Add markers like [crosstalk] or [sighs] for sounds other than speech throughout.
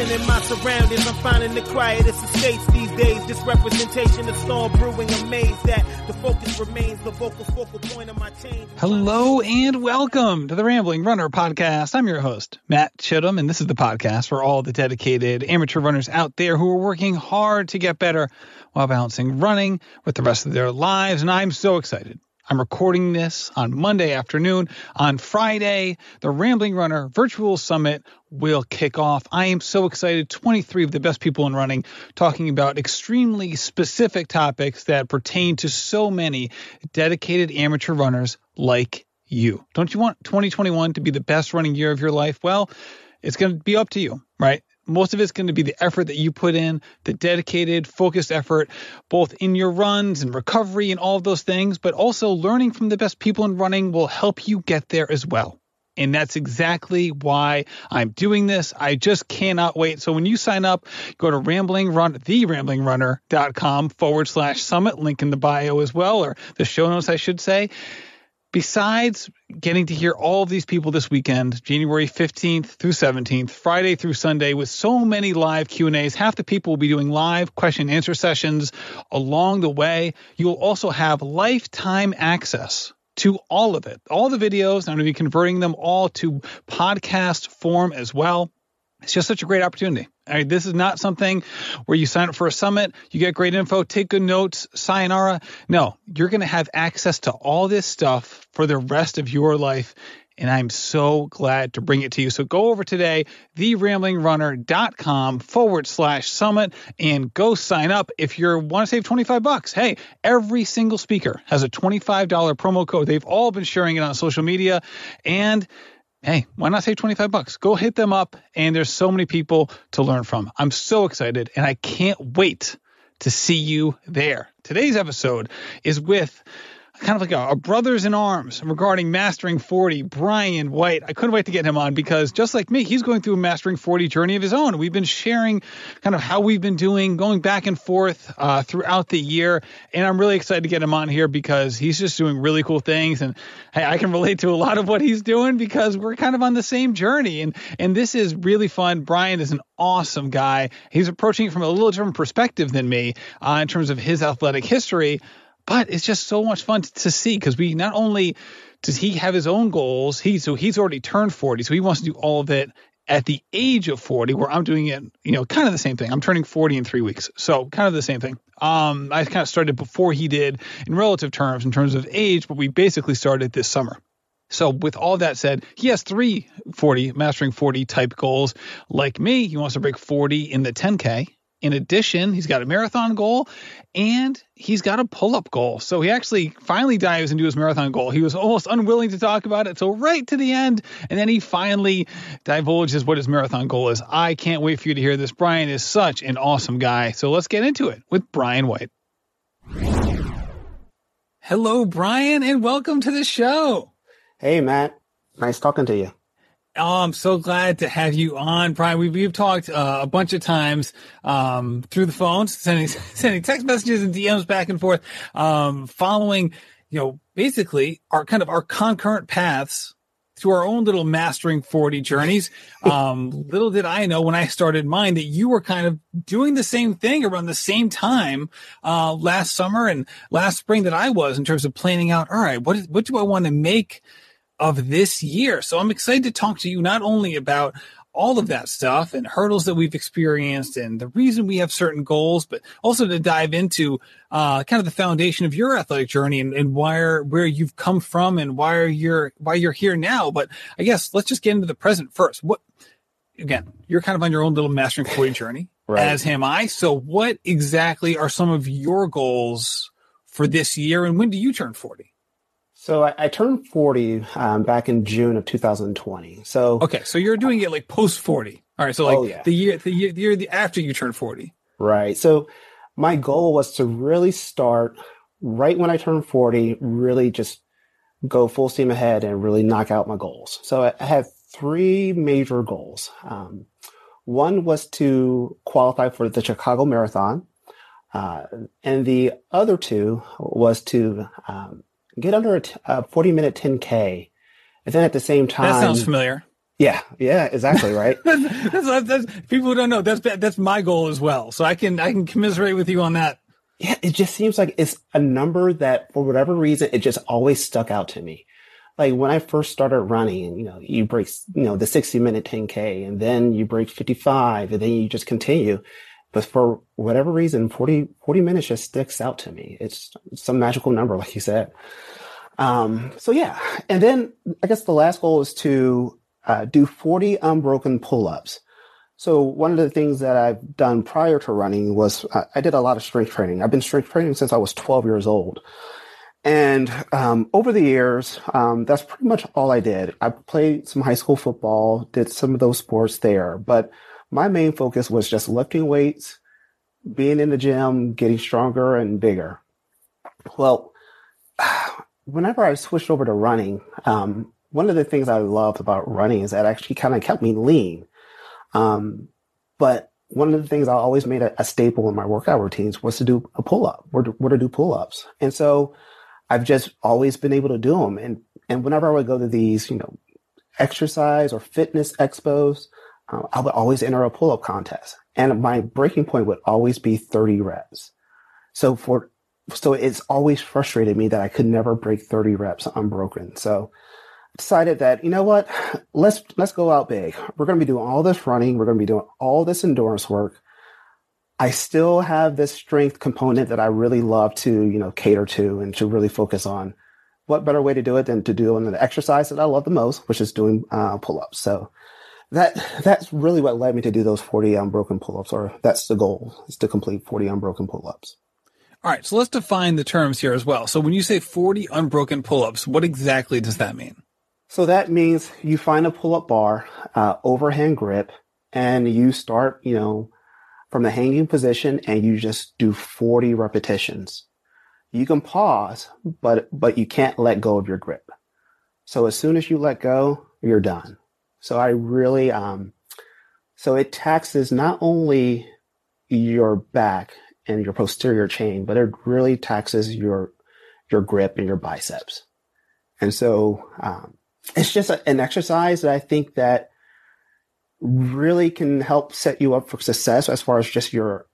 Enterprising in my surroundings, I'm finding the quietest estates these days. This representation of storm brewing, amazed that the focus remains the vocal focal point of my change. Hello and welcome to the Rambling Runner podcast. I'm your host, Matt Chittum, and this is the podcast for all the dedicated amateur runners out there who are working hard to get better while balancing running with the rest of their lives. And I'm so excited I'm recording this on Monday afternoon. On Friday, the Rambling Runner Virtual Summit will kick off. I am so excited. 23 of the best people in running talking about extremely specific topics that pertain to so many dedicated amateur runners like you. Don't you want 2021 to be the best running year of your life? Well, it's going to be up to you, right? Most of it's going to be the effort that you put in, the dedicated, focused effort, both in your runs and recovery and all of those things, but also learning from the best people in running will help you get there as well. And that's exactly why I'm doing this. I just cannot wait. So when you sign up, go to rambling run, theramblingRunner.com forward slash summit, link in the bio as well, or the show notes, I should say besides getting to hear all of these people this weekend, January 15th through 17th, Friday through Sunday, with so many live Q&As, half the people will be doing live question and answer sessions along the way. You'll also have lifetime access to all of it. All the videos, I'm going to be converting them all to podcast form as well. It's just such a great opportunity. This is not something where you sign up for a summit, you get great info, take good notes, sayonara. No, you're going to have access to all this stuff for the rest of your life. And I'm so glad to bring it to you. So go over today, theramblingrunner.com forward slash summit and go sign up if you want to save 25 bucks. Hey, every single speaker has a $25 promo code. They've all been sharing it on social media and hey, why not save 25 bucks? Go hit them up. And there's so many people to learn from. I'm so excited and I can't wait to see you there. Today's episode is with kind of like a, a, brothers in arms regarding mastering 40 brian white i couldn't wait to get him on because just like me he's going through a mastering 40 journey of his own. We've been sharing kind of how we've been doing going back and forth uh, throughout the year. And i'm really excited to get him on here because he's just doing really cool things. And hey, i can relate to a lot of what he's doing because we're kind of on the same journey. And and this is really fun. Brian is an awesome guy. He's approaching it from a little different perspective than me uh, in terms of his athletic history but it's just so much fun to see because we not only does he have his own goals, he so he's already turned 40, so he wants to do all of it at the age of 40 where I'm doing it, you know, kind of the same thing. I'm turning 40 in 3 weeks. So, kind of the same thing. Um I kind of started before he did in relative terms in terms of age, but we basically started this summer. So, with all that said, he has three 40, mastering 40 type goals. Like me, he wants to break 40 in the 10K. In addition, he's got a marathon goal and he's got a pull up goal. So he actually finally dives into his marathon goal. He was almost unwilling to talk about it. So, right to the end, and then he finally divulges what his marathon goal is. I can't wait for you to hear this. Brian is such an awesome guy. So, let's get into it with Brian White. Hello, Brian, and welcome to the show. Hey, Matt. Nice talking to you. Oh, I'm so glad to have you on, Brian. We've, we've talked uh, a bunch of times um, through the phones, [laughs] sending sending text messages and DMs back and forth, um, following, you know, basically our kind of our concurrent paths through our own little mastering 40 journeys. [laughs] Um, little did I know when I started mine that you were kind of doing the same thing around the same time uh, last summer and last spring that I was in terms of planning out. All right, what is, what do I want to make? Of this year. So I'm excited to talk to you not only about all of that stuff and hurdles that we've experienced and the reason we have certain goals, but also to dive into uh, kind of the foundation of your athletic journey and, and why where you've come from and why you're why you're here now. But I guess let's just get into the present first. What again? You're kind of on your own little mastering 40 journey, [laughs] right. as am I. So what exactly are some of your goals for this year, and when do you turn 40? So I, I turned 40 um, back in June of 2020. So okay, so you're doing it like post 40. All right, so like oh, yeah. the year the year the year after you turn 40. Right. So my goal was to really start right when I turned 40, really just go full steam ahead and really knock out my goals. So I, I have three major goals. Um, one was to qualify for the Chicago Marathon. Uh, and the other two was to um, get under a, t- a 40 minute 10K. And then at the same time, that sounds familiar. Yeah, yeah, exactly right. [laughs] that's, that's, that's, people who don't know that's that's my goal as well. So I can I can commiserate with you on that. Yeah, it just seems like it's a number that for whatever reason it just always stuck out to me. Like when I first started running, you know, you break you know the 60 minute 10k and then you break 55 and then you just continue. But for whatever reason, 40, 40 minutes just sticks out to me. It's some magical number, like you said. Um, so yeah. And then I guess the last goal is to uh, do 40 unbroken pull-ups. So one of the things that I've done prior to running was uh, I did a lot of strength training. I've been strength training since I was 12 years old. And um, over the years, um, that's pretty much all I did. I played some high school football, did some of those sports there, but my main focus was just lifting weights, being in the gym, getting stronger and bigger. Well, [sighs] whenever I switched over to running, um, one of the things I loved about running is that actually kind of kept me lean. Um, but one of the things I always made a, a, staple in my workout routines was to do a pull up, or to, to do pull ups. And so I've just always been able to do them. And, and whenever I would go to these, you know, exercise or fitness expos, uh, I would always enter a pull up contest and my breaking point would always be 30 reps. So for, so it's always frustrated me that I could never break 30 reps unbroken. So I decided that, you know what, [sighs] let's, let's go out big. We're going to be doing all this running. We're going to be doing all this endurance work. I still have this strength component that I really love to, you know, cater to and to really focus on. What better way to do it than to do an exercise that I love the most, which is doing uh, pull-ups. So that that's really what led me to do those 40 unbroken pull-ups, or that's the goal, is to complete 40 unbroken pull-ups. All right, so let's define the terms here as well. So when you say 40 unbroken pull-ups, what exactly does that mean? So that means you find a pull up bar, uh, overhand grip, and you start, you know, from the hanging position and you just do 40 repetitions. You can pause, but, but you can't let go of your grip. So as soon as you let go, you're done. So I really, um, so it taxes not only your back and your posterior chain, but it really taxes your, your grip and your biceps. And so, um, it's just a, an exercise that I think that really can help set you up for success as far as just your,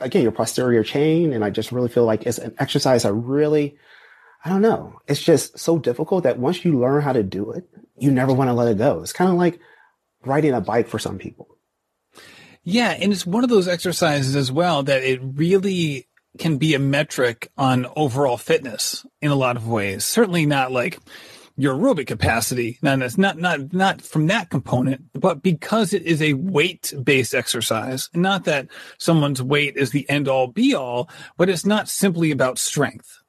again, your posterior chain. And I just really feel like it's an exercise I really, I don't know. It's just so difficult that once you learn how to do it, you never want to let it go. It's kind of like riding a bike for some people. Yeah. And it's one of those exercises as well that it really can be a metric on overall fitness in a lot of ways. Certainly not like, your aerobic capacity. That's not, not, not from that component, but because it is a weight based exercise, not that someone's weight is the end all be all, but it's not simply about strength.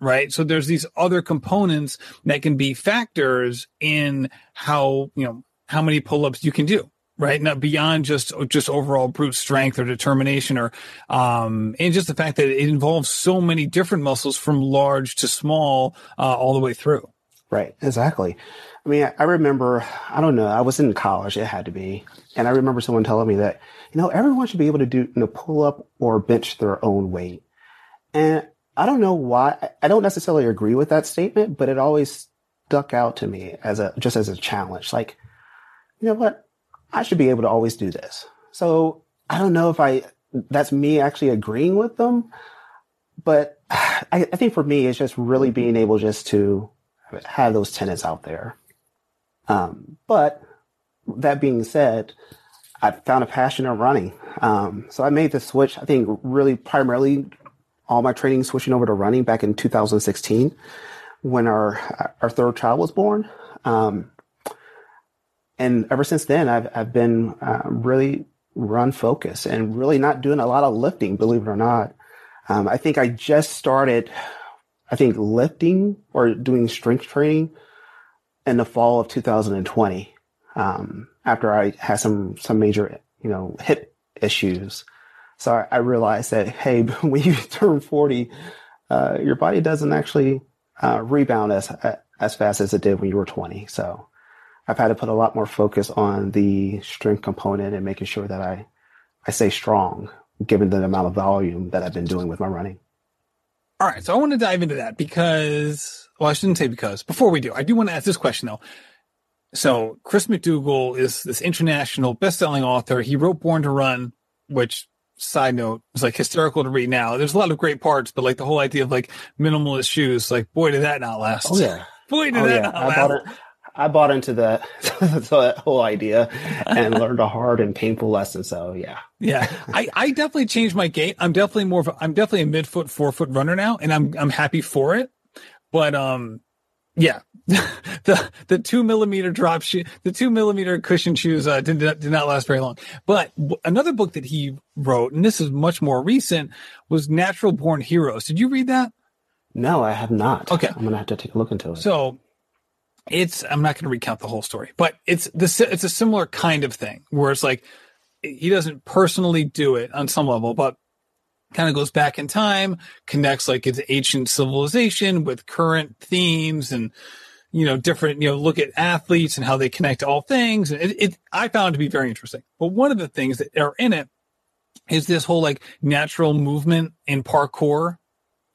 Right. So there's these other components that can be factors in how, you know, how many pull-ups you can do right? Not beyond just just overall brute strength or determination, or um, and just the fact that it involves so many different muscles from large to small uh, all the way through. Right, exactly. I mean, I remember, I don't know, I was in college, it had to be. And I remember someone telling me that, you know, everyone should be able to do, you know, pull up or bench their own weight. And I don't know why, I don't necessarily agree with that statement, but it always stuck out to me as a, just as a challenge. Like, you know what? I should be able to always do this. So I don't know if I, that's me actually agreeing with them, but [sighs] I, I think for me, it's just really being able just to, have those tenants out there. Um, but that being said, I found a passion in running. Um, so I made the switch, I think really primarily all my training switching over to running back in 2016 when our, our third child was born. Um, and ever since then, I've, I've been uh, really run focused and really not doing a lot of lifting, believe it or not. Um, I think I just started I think lifting or doing strength training in the fall of 2020, um, after I had some, some major, you know, hip issues. So I, realized that, hey, [laughs] when you turn 40, uh, your body doesn't actually, uh, rebound as, as fast as it did when you were 20. So I've had to put a lot more focus on the strength component and making sure that I, I stay strong given the amount of volume that I've been doing with my running. All right. So I want to dive into that because, well, I shouldn't say because before we do, I do want to ask this question though. so Chris McDougall is this international best-selling author. He wrote Born to Run, which side note it's like hysterical to read now. There's a lot of great parts, but like the whole idea of like minimalist shoes, like boy did that not last. Oh yeah. Boy did Oh that yeah. not I last. bought it. I bought into that, [laughs] that whole idea and [laughs] learned a hard and painful lesson. So yeah. Yeah, I, I definitely changed my gait. I'm definitely more of a, I'm definitely a mid foot, four foot runner now, and I'm I'm happy for it. But um, yeah, [laughs] the the two millimeter drop shoe, the two millimeter cushion shoes uh, did not, did not last very long. But w- another book that he wrote, and this is much more recent, was Natural Born Heroes. Did you read that? No, I have not. Okay. I'm gonna have to take a look into it. So it's I'm not going to recount the whole story, but it's the it's a similar kind of thing where it's like he doesn't personally do it on some level, but kind of goes back in time, connects like its ancient civilization with current themes and you know different you know look at athletes and how they connect to all things. It, it I found to be very interesting. But one of the things that are in it is this whole like natural movement and parkour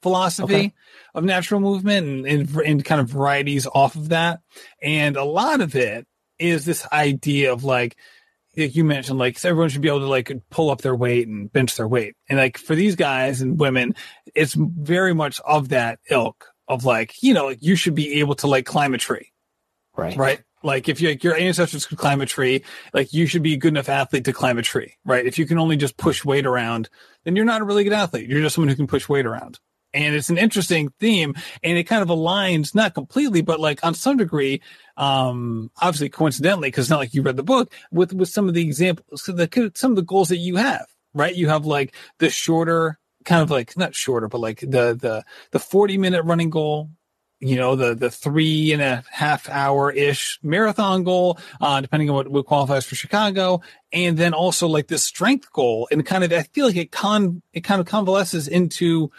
philosophy Okay. of natural movement and, and, and kind of varieties off of that. And a lot of it is this idea of like, like you mentioned, like everyone should be able to like pull up their weight and bench their weight. And like for these guys and women, it's very much of that ilk of like, you know, like you should be able to like climb a tree right. right? Like if you, like your ancestors could climb a tree, like you should be a good enough athlete to climb a tree, right? If you can only just push weight around, then you're not a really good athlete. You're just someone who can push weight around. And it's an interesting theme and it kind of aligns, not completely, but like on some degree, um, obviously coincidentally, because it's not like you read the book with, with some of the examples, so the, some of the goals that you have, right? You have like the shorter, kind of like, not shorter, but like the, the, the 40 minute running goal, you know, the, the three and a half hour ish marathon goal, uh, depending on what, what qualifies for Chicago. And then also like this strength goal and kind of, I feel like it con, it kind of convalesces into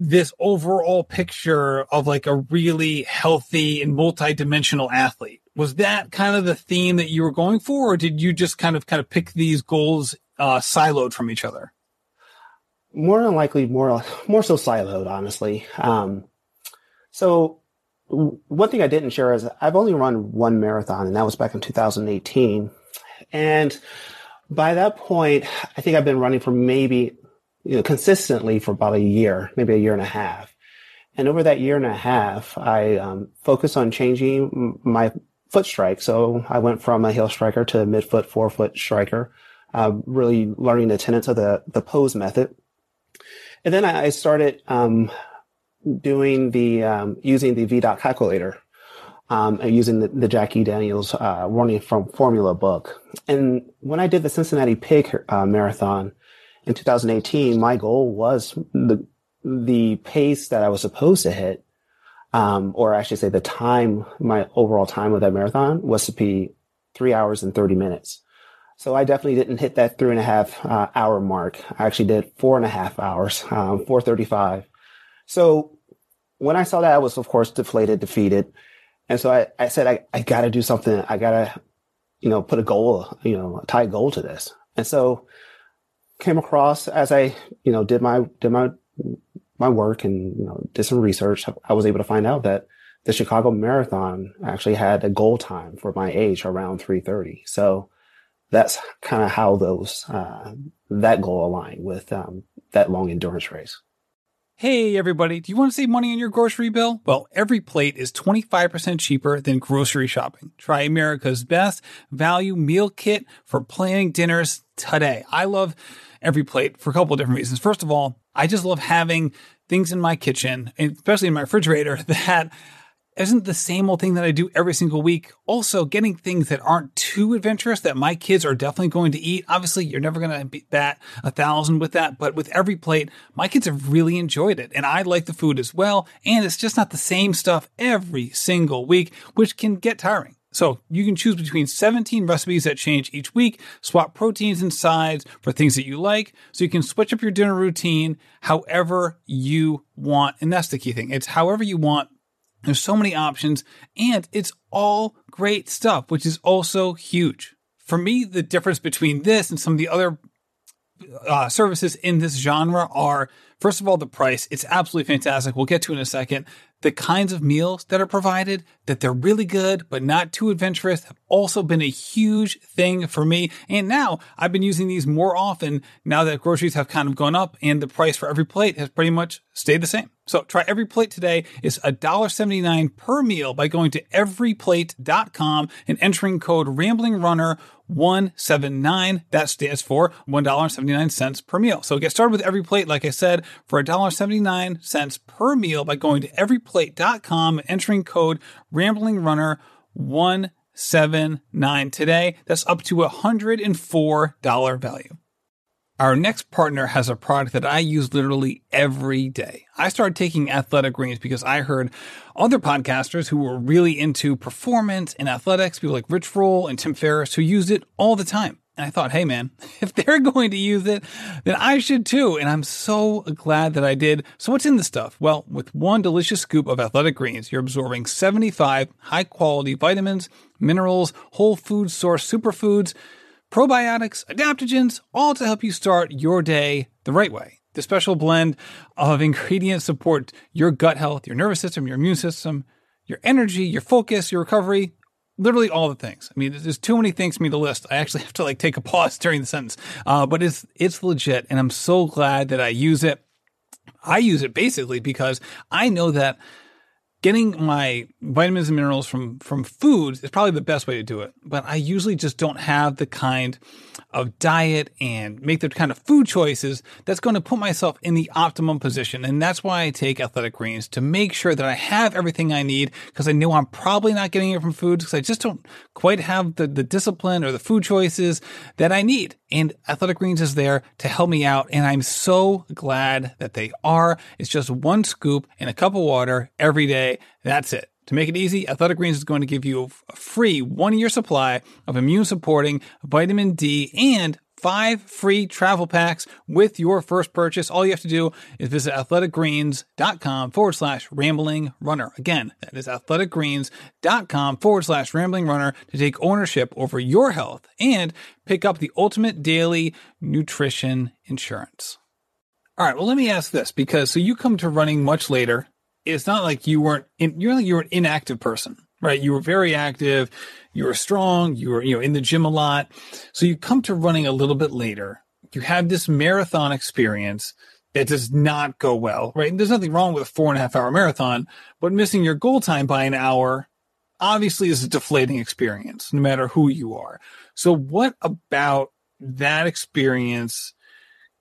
this overall picture of like a really healthy and multi-dimensional athlete. Was that kind of the theme that you were going for, or did you just kind of kind of pick these goals uh, siloed from each other? More than likely more more so siloed honestly. Um, so one thing i didn't share is i've only run one marathon and that was back in 2018 and by that point i think i've been running for maybe you know consistently for about a year maybe a year and a half. And over that year and a half i um, focused on changing my foot strike. So i went from a heel striker to a midfoot forefoot striker uh, really learning the tenets of the the pose method and then I started um, doing the um, using the VDOT calculator, um, and using the, the Jackie Daniels uh, running from Formula book. And when I did the Cincinnati Pig uh, Marathon in 2018, my goal was the the pace that I was supposed to hit, um, or I should say the time, my overall time of that marathon was to be three hours and 30 minutes. So I definitely didn't hit that three and a half uh, hour mark. I actually did four and a half hours, um, 435. So when I saw that, I was of course deflated, defeated. And so I, I said, I, I gotta do something. I gotta, you know, put a goal, you know, tie a goal to this. And so came across as I, you know, did my, did my, my work and, you know, did some research. I was able to find out that the Chicago Marathon actually had a goal time for my age around 330. So that's kind of how those uh, that goal align with um, that long endurance race. Hey everybody, do you want to save money on your grocery bill? Well, every plate is 25% cheaper than grocery shopping. Try America's best value meal kit for planning dinners today. I love every plate for a couple of different reasons. First of all, I just love having things in my kitchen, especially in my refrigerator, [laughs] that isn't the same old thing that I do every single week. Also, getting things that aren't too adventurous that my kids are definitely going to eat. Obviously, you're never going to beat that a thousand with that, but with every plate, my kids have really enjoyed it. And I like the food as well. And it's just not the same stuff every single week, which can get tiring. So you can choose between 17 recipes that change each week, swap proteins and sides for things that you like. So you can switch up your dinner routine however you want. And that's the key thing. It's however you want there's so many options and it's all great stuff, which is also huge. For me, the difference between this and some of the other uh, services in this genre are, first of all, the price. It's absolutely fantastic. We'll get to in a second. The kinds of meals that are provided, that they're really good, but not too adventurous, have also been a huge thing for me. And now I've been using these more often now that groceries have kind of gone up and the price for every plate has pretty much stayed the same. So try every plate today. It's $1.79 per meal by going to everyplate.com and entering code RamblingRunner 179. That stands for $1.79 per meal. So get started with every plate, like I said, for $1.79 per meal by going to everyplate.com and entering code RamblingRunner 179 today. That's up to a $104 value. Our next partner has a product that I use literally every day. I started taking athletic greens because I heard other podcasters who were really into performance and athletics, people like Rich Roll and Tim Ferriss, who used it all the time. And I thought, hey man, [laughs] if they're going to use it, then I should too. And I'm so glad that I did. So what's in the stuff? Well, with one delicious scoop of athletic greens, you're absorbing 75 high quality vitamins, minerals, whole food source superfoods, probiotics, adaptogens, all to help you start your day the right way. The special blend of ingredients support your gut health, your nervous system, your immune system, your energy, your focus, your recovery, literally all the things. I mean, there's too many things for me to list. I actually [laughs] have to like take a pause during the sentence. Uh, but it's it's legit, and I'm so glad that I use it. I use it basically because I know that getting my vitamins and minerals from from foods is probably the best way to do it. But I usually just don't have the kind of diet and make the kind of food choices that's going to put myself in the optimum position. And that's why I take athletic greens to make sure that I have everything I need because I know I'm probably not getting it from foods because I just don't quite have the, the discipline or the food choices that I need. And athletic greens is there to help me out. And I'm so glad that they are. It's just one scoop in a cup of water every day. That's it. To make it easy, Athletic Greens is going to give you a free one year supply of immune supporting vitamin D and five free travel packs with your first purchase. All you have to do is visit athleticgreens.com forward slash rambling runner. Again, that is athleticgreens.com forward slash rambling runner to take ownership over your health and pick up the ultimate daily nutrition insurance. All right. Well, let me ask this because so you come to running much later it's not like you weren't in, you're like you're an inactive person, right? You were very active, you were strong, you were, you know, in the gym a lot. So you come to running a little bit later. You have this marathon experience that does not go well, right? There's nothing wrong with a four and a half hour marathon, but missing your goal time by an hour obviously is a deflating experience, no matter who you are. So what about that experience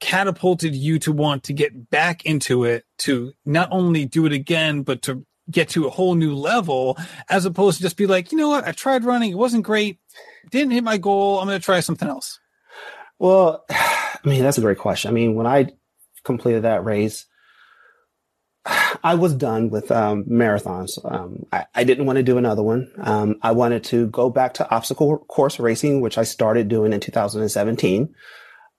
catapulted you to want to get back into it to not only do it again, but to get to a whole new level as opposed to just be like, you know what? I tried running. It wasn't great. Didn't hit my goal. I'm going to try something else. Well, [sighs] I mean, that's a great question. I mean, when I completed that race, [sighs] I was done with um, marathons. Um, I, I, didn't want to do another one. Um, I wanted to go back to obstacle course racing, which I started doing in 2017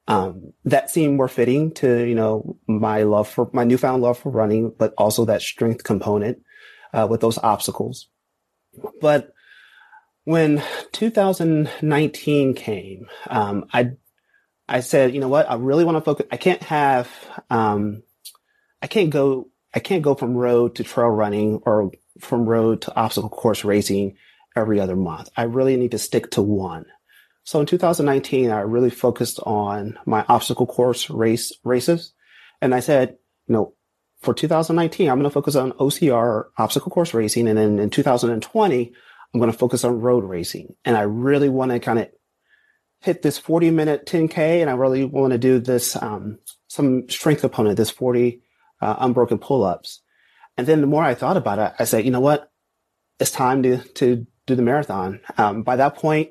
um, that seemed more fitting to you know my love for my newfound love for running, but also that strength component uh, with those obstacles. But when 2019 came, um, I I said, you know what, I really want to focus. I can't have, um, I can't go, I can't go from road to trail running or from road to obstacle course racing every other month. I really need to stick to one. So in 2019, I really focused on my obstacle course race races. And I said, you know, for 2019, I'm going to focus on OCR obstacle course racing. And then in 2020, I'm going to focus on road racing. And I really want to kind of hit this 40 minute 10K. And I really want to do this, um, some strength component, this 40 uh, unbroken pull ups. And then the more I thought about it, I said, you know what? It's time to, to do the marathon. Um, by that point,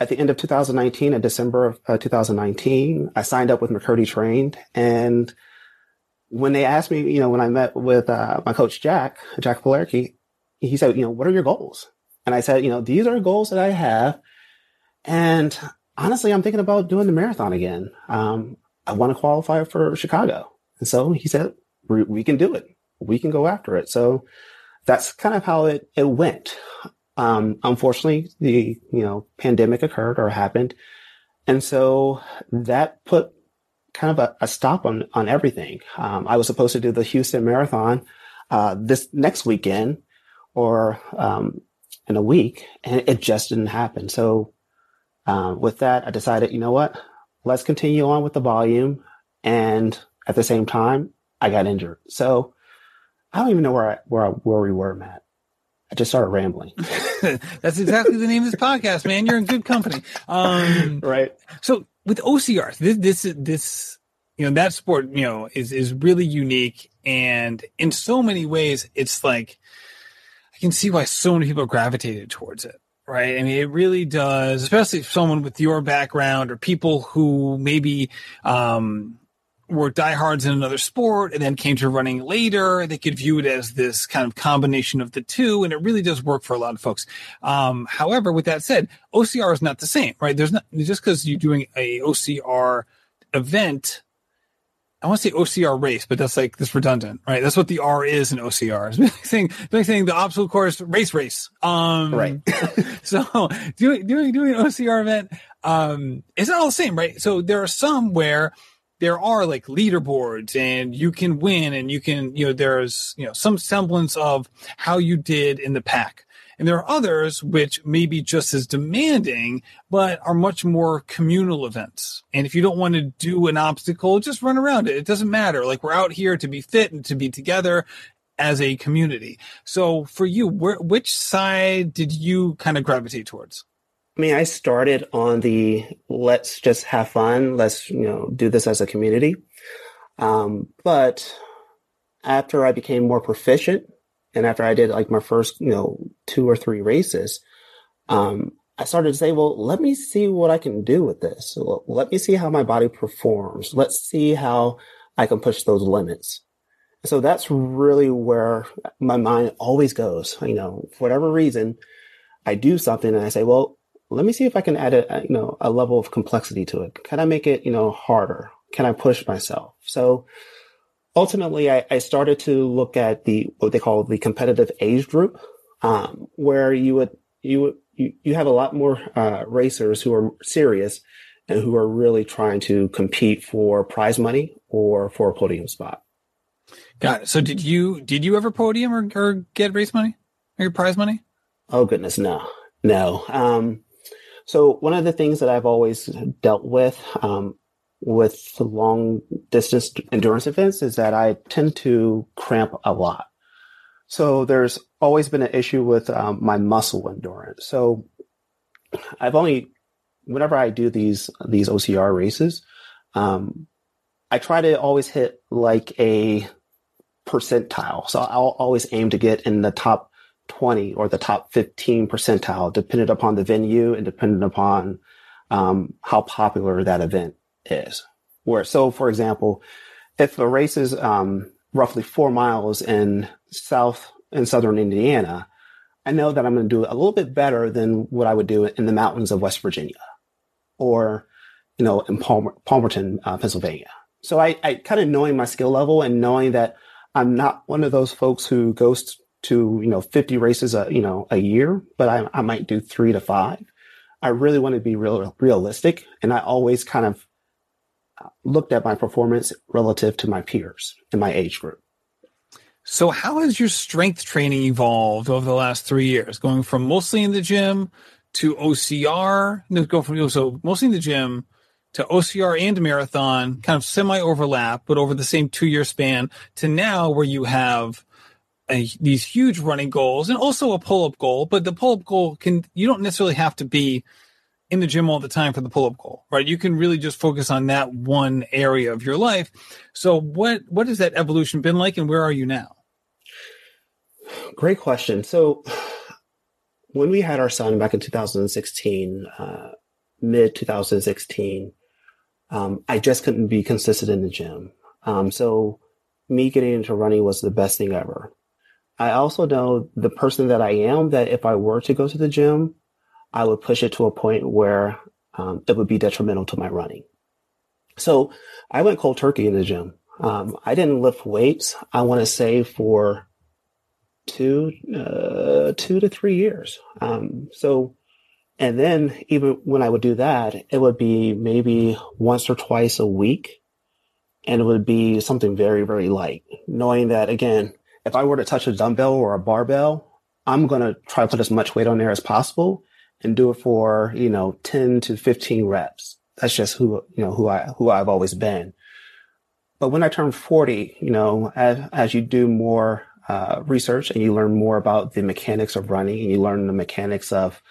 at the end of 2019, in December of uh, 2019, I signed up with McKirdy Trained. And when they asked me, you know, when I met with uh, my coach, Jack, Jack Polarki, he said, you know, what are your goals? And I said, you know, these are goals that I have. And honestly, I'm thinking about doing the marathon again. Um, I want to qualify for Chicago. And so he said, we, we can do it. We can go after it. So that's kind of how it, it went. Um, unfortunately, the you know pandemic occurred or happened, and so that put kind of a, a stop on on everything. Um, I was supposed to do the Houston Marathon. uh, this next weekend or um, in a week, and it just didn't happen. So uh, with that, I decided, you know what? Let's continue on with the volume. And at the same time, I got injured. So I don't even know where I, where I, where we were, Matt. I just started rambling. [laughs] [laughs] That's exactly the name of this podcast, man. You're in good company. Um, right. So with OCRs, this, this, this, you know, that sport, you know, is, is really unique. And in so many ways, it's like, I can see why so many people gravitated towards it. Right. I mean, it really does, especially someone with your background or people who maybe, um, were diehards in another sport and then came to running later. They could view it as this kind of combination of the two, and it really does work for a lot of folks. Um, however, with that said, OCR is not the same, right? There's not just because you're doing a OCR event. I want to say OCR race, but that's like this redundant, right? That's what the R is in OCR. It's [laughs] like saying, like saying the obstacle course race race. Um, right. [laughs] so doing doing doing an OCR event, um, it's not all the same, right? So there are some where there are like leaderboards and you can win and you can, you know, there's, you know, some semblance of how you did in the pack. And there are others which may be just as demanding, but are much more communal events. And if you don't want to do an obstacle, just run around it. It doesn't matter. Like we're out here to be fit and to be together as a community. So for you, where, which side did you kind of gravitate towards? I mean, I started on the let's just have fun, let's you know do this as a community. Um, but after I became more proficient, and after I did like my first you know two or three races, um, I started to say, well, let me see what I can do with this. Let me see how my body performs. Let's see how I can push those limits. So that's really where my mind always goes. You know, for whatever reason, I do something and I say, well, let me see if I can add a, you know, a level of complexity to it. Can I make it, you know, harder? Can I push myself? So ultimately I, I started to look at the, what they call the competitive age group, um, where you would, you would, you, you have a lot more, uh, racers who are serious and who are really trying to compete for prize money or for a podium spot. Got it. So did you, did you ever podium or, or get race money or prize money? Oh goodness, no, no. Um, so one of the things that I've always dealt with um, with long distance endurance events is that I tend to cramp a lot. So there's always been an issue with um, my muscle endurance. So I've only, whenever I do these these OCR races, um, I try to always hit like a percentile. So I'll always aim to get in the top 20 or the top 15 percentile, dependent upon the venue and dependent upon um, how popular that event is. Where so, for example, if a race is um, roughly four miles in South in Southern Indiana, I know that I'm going to do a little bit better than what I would do in the mountains of West Virginia, or you know, in Palmer, Palmerton, uh, Pennsylvania. So I, I kind of knowing my skill level and knowing that I'm not one of those folks who goes to, you know, 50 races a, you know, a year, but I, I might do three to five. I really want to be real, realistic. And I always kind of uh, looked at my performance relative to my peers in my age group. So how has your strength training evolved over the last three years, going from mostly in the gym to OCR, go from so mostly in the gym to OCR and marathon, kind of semi overlap, but over the same two year span to now where you have a, these huge running goals and also a pull up goal, but the pull up goal can, you don't necessarily have to be in the gym all the time for the pull up goal, right? You can really just focus on that one area of your life. So what, what has that evolution been like and where are you now? Great question. So when we had our son back in 2016, uh, mid 2016, um, I just couldn't be consistent in the gym. Um, so me getting into running was the best thing ever. I also know the person that I am that if I were to go to the gym, I would push it to a point where um, it would be detrimental to my running. So I went cold turkey in the gym. Um, I didn't lift weights. I want to say for two, uh, two to three years. Um, so, and then even when I would do that, it would be maybe once or twice a week and it would be something very, very light, knowing that again, if I were to touch a dumbbell or a barbell, I'm going to try to put as much weight on there as possible and do it for, you know, 10 to 15 reps. That's just who, you know, who I, who I've always been. But when I turned 40, you know, as, as you do more uh, research and you learn more about the mechanics of running and you learn the mechanics of,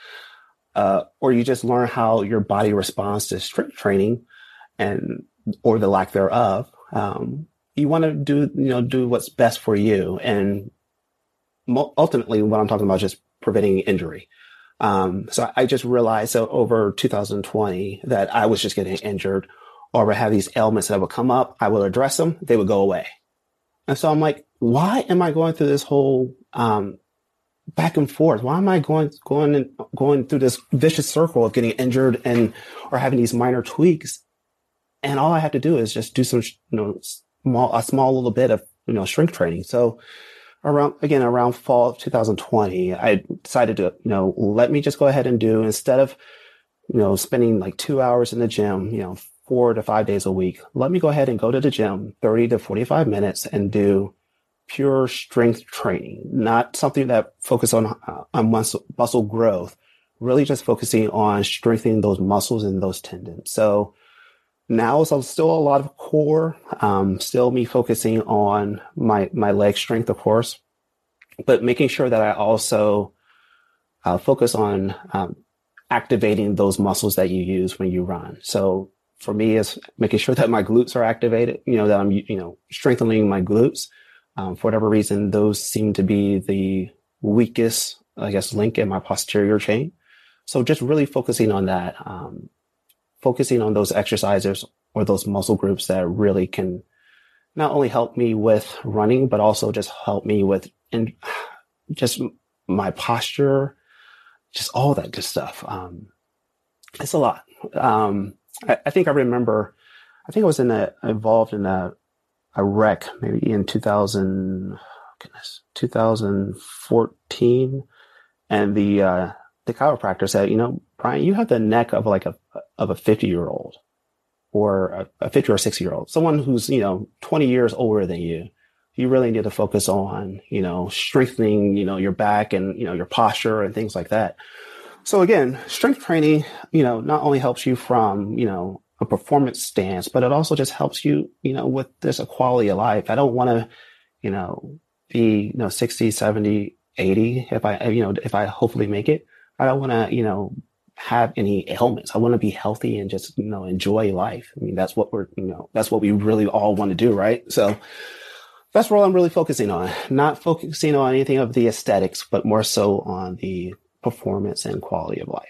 uh, or you just learn how your body responds to strength training and, or the lack thereof. Um, you want to do, you know, do what's best for you. And ultimately what I'm talking about is just preventing injury. Um, so I just realized so over 2020 that I was just getting injured or would have these ailments that would come up. I would address them. They would go away. And so I'm like, why am I going through this whole, um, back and forth? Why am I going, going and going through this vicious circle of getting injured and, or having these minor tweaks? And all I have to do is just do some, you know, small, a small little bit of, you know, strength training. So around, again, around fall of 2020, I decided to, you know, let me just go ahead and do instead of, you know, spending like two hours in the gym, you know, four to five days a week, let me go ahead and go to the gym 30 to 45 minutes and do pure strength training, not something that focus on, uh, on muscle, muscle growth, really just focusing on strengthening those muscles and those tendons. So now so still a lot of core, um, still me focusing on my, my leg strength, of course, but making sure that I also uh, focus on um, activating those muscles that you use when you run. So for me is making sure [laughs] that my glutes are activated, you know, that I'm, you know, strengthening my glutes. Um, for whatever reason, those seem to be the weakest, I guess, link in my posterior chain. So just really focusing on that, um, focusing on those exercises or those muscle groups that really can not only help me with running, but also just help me with and just my posture, just all that good stuff. Um, it's a lot. Um, I, I, think I remember, I think I was in a, involved in a, a wreck maybe in 2000, goodness, 2014. And the, uh, the chiropractor said, you know, Brian, you have the neck of like a, of a 50 year old or a, a 50 or 60 year old, someone who's, you know, 20 years older than you. You really need to focus on, you know, strengthening, you know, your back and, you know, your posture and things like that. So again, strength training, you know, not only helps you from, you know, a performance stance, but it also just helps you, you know, with this quality of life. I don't want to, you know, be, you know, 60, 70, 80 if I, you know, if I hopefully make it. I don't want to, you know, have any ailments. I want to be healthy and just, you know, enjoy life. I mean, that's what we're, you know, that's what we really all want to do, right? So that's what I'm really focusing on. Not focusing on anything of the aesthetics, but more so on the performance and quality of life.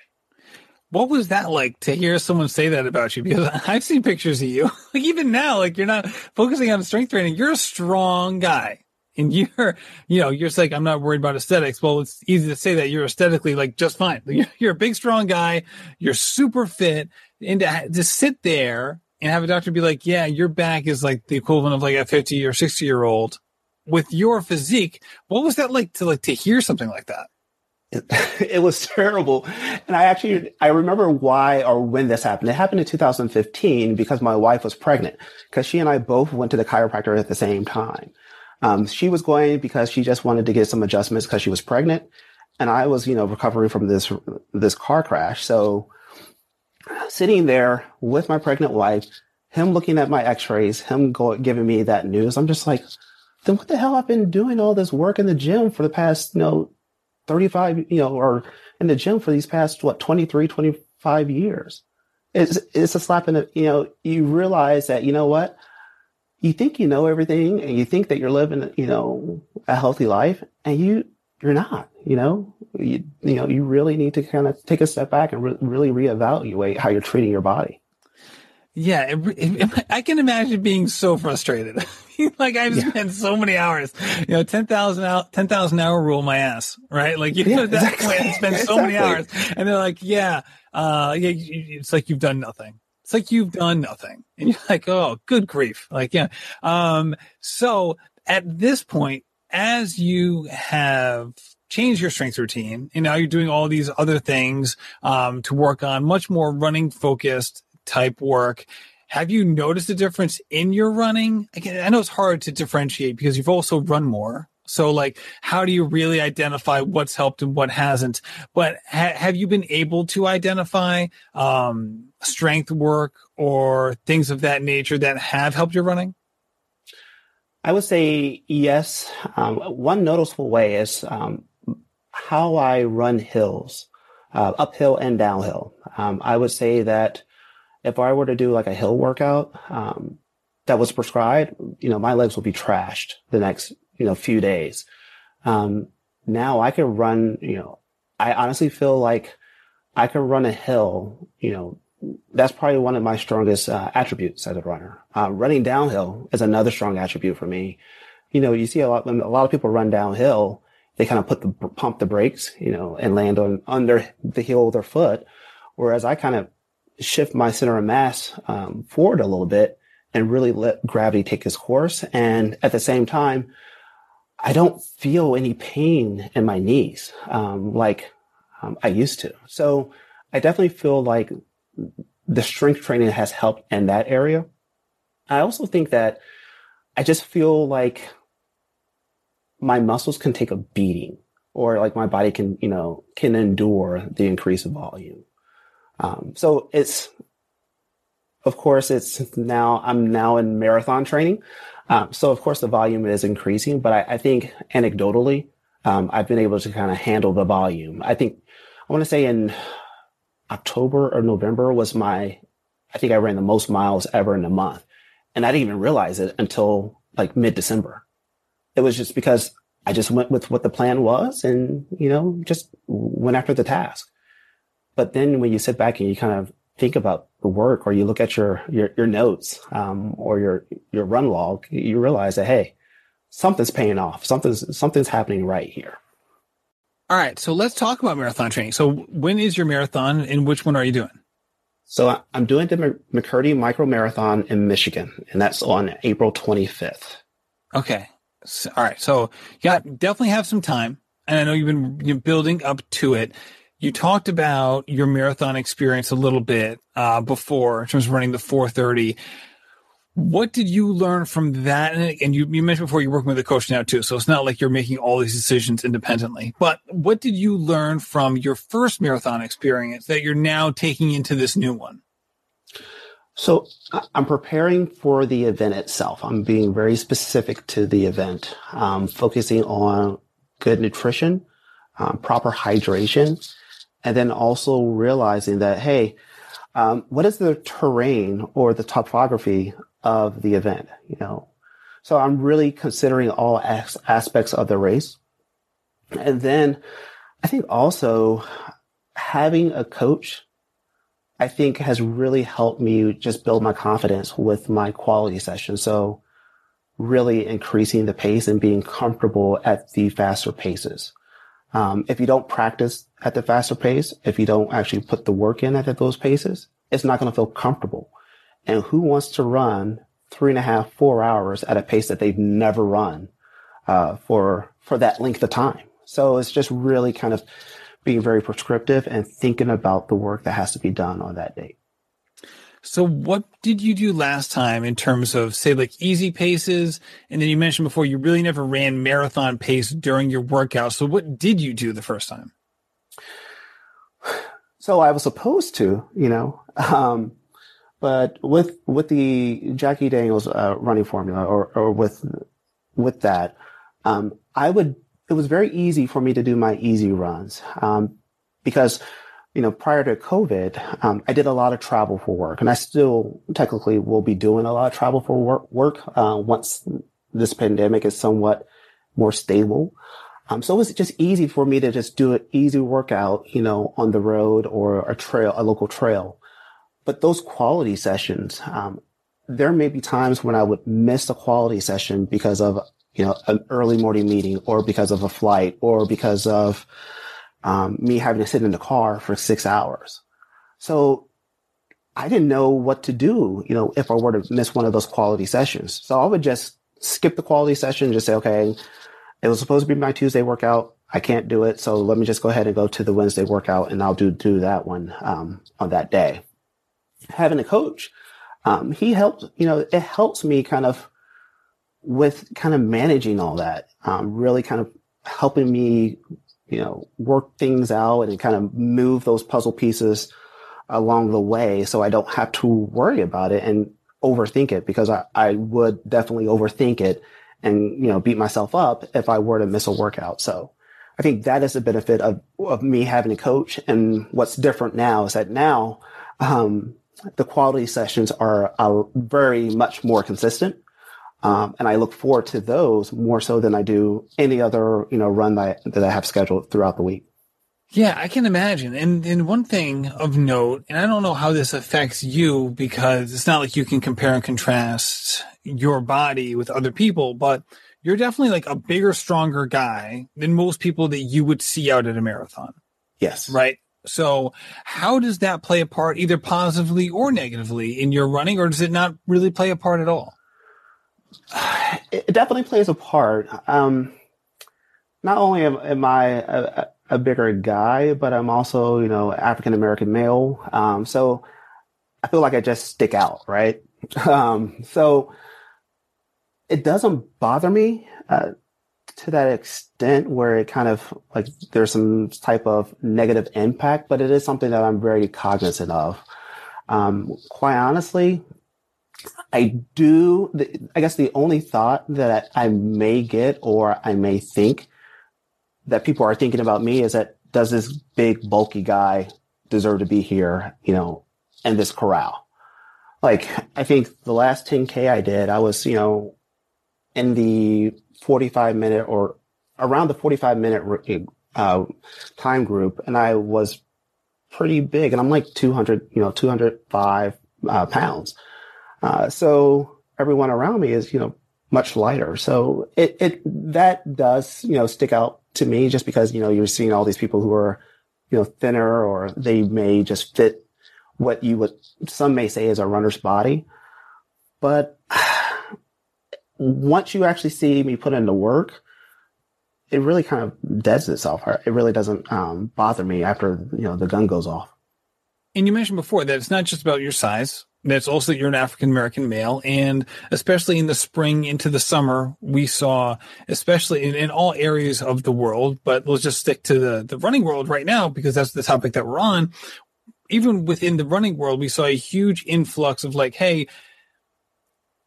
What was that like to hear someone say that about you? Because [laughs] I've seen pictures of you. [laughs] like even now, like you're not focusing on strength training. You're a strong guy. And you're, you know, you're like, I'm not worried about aesthetics. Well, it's easy to say that you're aesthetically like just fine. [laughs] You're, a big, strong guy. You're super fit. And to, to sit there and have a doctor be like, yeah, your back is like the equivalent of like a 50 or 60 year old with your physique. What was that like to like to hear something like that? It, [laughs] it, was terrible. And I actually, I remember why or when this happened. It happened in 2015 because my wife was pregnant because she and I both went to the chiropractor at the same time. Um, she was going because she just wanted to get some adjustments because she was pregnant. And I was, you know, recovering from this, this car crash. So sitting there with my pregnant wife, him looking at my x-rays, him go, giving me that news. I'm just like, then what the hell I've been doing all this work in the gym for the past, you know, 35, you know, or in the gym for these past, what, 23, 25 years. It's, it's a slap in the, you know, you realize that, you know what? You think you know everything and you think that you're living, you know, a healthy life and you, you're not, you know, you, you know, you really need to kind of take a step back and re- really reevaluate how you're treating your body. Yeah, it, it, I can imagine being so frustrated. [laughs] like I've yeah. spent so many hours, you know, 10,000 out, 10,000 hour rule my ass, right? Like you yeah, know, at that exactly. point, I [laughs] spent so exactly. many hours and they're like, yeah, uh, yeah, it's like you've done nothing. It's like you've done nothing. And you're like, oh, good grief. Like, yeah. Um, so at this point, as you have changed your strength routine and now you're doing all these other things, um, to work on much more running focused type work. Have you noticed a difference in your running? Again, I know it's hard to differentiate because you've also run more. So like, how do you really identify what's helped and what hasn't? But ha- have you been able to identify um, strength work or things of that nature that have helped your running? I would say yes. Um, one noticeable way is um, how I run hills, uh, uphill and downhill. Um, I would say that if I were to do like a hill workout um, that was prescribed, you know, my legs would be trashed the next you know, few days. Um, now I can run, you know, I honestly feel like I can run a hill, you know, that's probably one of my strongest uh, attributes as a runner. Uh, running downhill is another strong attribute for me. You know, you see a lot, a lot of people run downhill, they kind of put the, pump the brakes, you know, and land on under the heel of their foot. Whereas I kind of shift my center of mass, um, forward a little bit and really let gravity take its course. And at the same time, I don't feel any pain in my knees um, like um, I used to. So I definitely feel like the strength training has helped in that area. I also think that I just feel like my muscles can take a beating or like my body can, you know, can endure the increase of volume. Um, so it's, of course, it's now, I'm now in marathon training. Um, so of course the volume is increasing, but I, I think anecdotally, um, I've been able to kind of handle the volume. I think I want to say in October or November was my, I think I ran the most miles ever in a month. And I didn't even realize it until like mid December. It was just because I just went with what the plan was and, you know, just went after the task. But then when you sit back and you kind of think about the work or you look at your your, your notes um, or your your run log, you realize that hey, something's paying off. Something's something's happening right here. All right, so let's talk about marathon training. So when is your marathon, and which one are you doing? So I'm doing the McKirdy Micro Marathon in Michigan, and that's on April 25th. Okay. So, all right. So you got definitely have some time, and I know you've been building up to it. You talked about your marathon experience a little bit uh, before in terms of running the 430. What did you learn from that? And you, you mentioned before you're working with a coach now too, so it's not like you're making all these decisions independently. But what did you learn from your first marathon experience that you're now taking into this new one? So I'm preparing for the event itself. I'm being very specific to the event, um, focusing on good nutrition, um, proper hydration, and then also realizing that, hey, um, what is the terrain or the topography of the event? You know, so I'm really considering all as- aspects of the race. And then I think also having a coach, I think has really helped me just build my confidence with my quality session. So really increasing the pace and being comfortable at the faster paces. Um, if you don't practice at the faster pace, if you don't actually put the work in at those paces, it's not going to feel comfortable. And who wants to run three and a half, four hours at a pace that they've never run uh, for for that length of time? So it's just really kind of being very prescriptive and thinking about the work that has to be done on that date. So what did you do last time in terms of say like easy paces? And then you mentioned before you really never ran marathon pace during your workout. So what did you do the first time? [sighs] So I was supposed to, you know, [laughs] um, but with with the Jackie Daniels uh, running formula or or with with that, um, I would it was very easy for me to do my easy runs um, because you know, prior to COVID, um, I did a lot of travel for work, and I still technically will be doing a lot of travel for work, work uh, once this pandemic is somewhat more stable. Um, so it was just easy for me to just do an easy workout, you know, on the road or a trail, a local trail. But those quality sessions, um, there may be times when I would miss a quality session because of, you know, an early morning meeting or because of a flight or because of, um, me having to sit in the car for six hours. So I didn't know what to do, you know, if I were to miss one of those quality sessions. So I would just skip the quality session just say, okay, it was supposed to be my Tuesday workout. I can't do it. So let me just go ahead and go to the Wednesday workout and I'll do, do that one, um, on that day. Having a coach, um, he helped, you know, it helps me kind of with kind of managing all that, um, really kind of helping me, you know, work things out and kind of move those puzzle pieces along the way so I don't have to worry about it and overthink it because I, I would definitely overthink it and, you know, beat myself up if I were to miss a workout. So I think that is the benefit of, of me having a coach. And what's different now is that now, um, the quality sessions are, are very much more consistent. Um, and I look forward to those more so than I do any other, you know, run that, that I have scheduled throughout the week. Yeah, I can imagine. And and one thing of note, and I don't know how this affects you because it's not like you can compare and contrast your body with other people, but you're definitely like a bigger, stronger guy than most people that you would see out at a marathon. Yes. Right. So how does that play a part either positively or negatively in your running, or does it not really play a part at all? [sighs] It definitely plays a part. Um, not only am, am I a, a, bigger guy, but I'm also, you know, African American male. Um, so I feel like I just stick out, right? [laughs] Um, so it doesn't bother me uh, to that extent where it kind of like there's some type of negative impact, but it is something that I'm very cognizant of. Um, quite honestly, I do. I guess the only thought that I may get or I may think that people are thinking about me is that does this big bulky guy deserve to be here? You know, in this corral? Like I think the last 10k I did, I was you know in the 45 minute or around the 45 minute uh, time group, and I was pretty big, and I'm like 200, you know, 205 uh, pounds. Uh, so everyone around me is, you know, much lighter. So it, it, that does, you know, stick out to me just because, you know, you're seeing all these people who are, you know, thinner or they may just fit what you would, some may say is a runner's body. But once you actually see me put in the work, it really kind of deads itself. It really doesn't um, bother me after you know the gun goes off. And you mentioned before that it's not just about your size. That's also that you're an African American male, and especially in the spring into the summer, we saw, especially in, in all areas of the world. But let's just stick to the the running world right now because that's the topic that we're on. Even within the running world, we saw a huge influx of like, hey,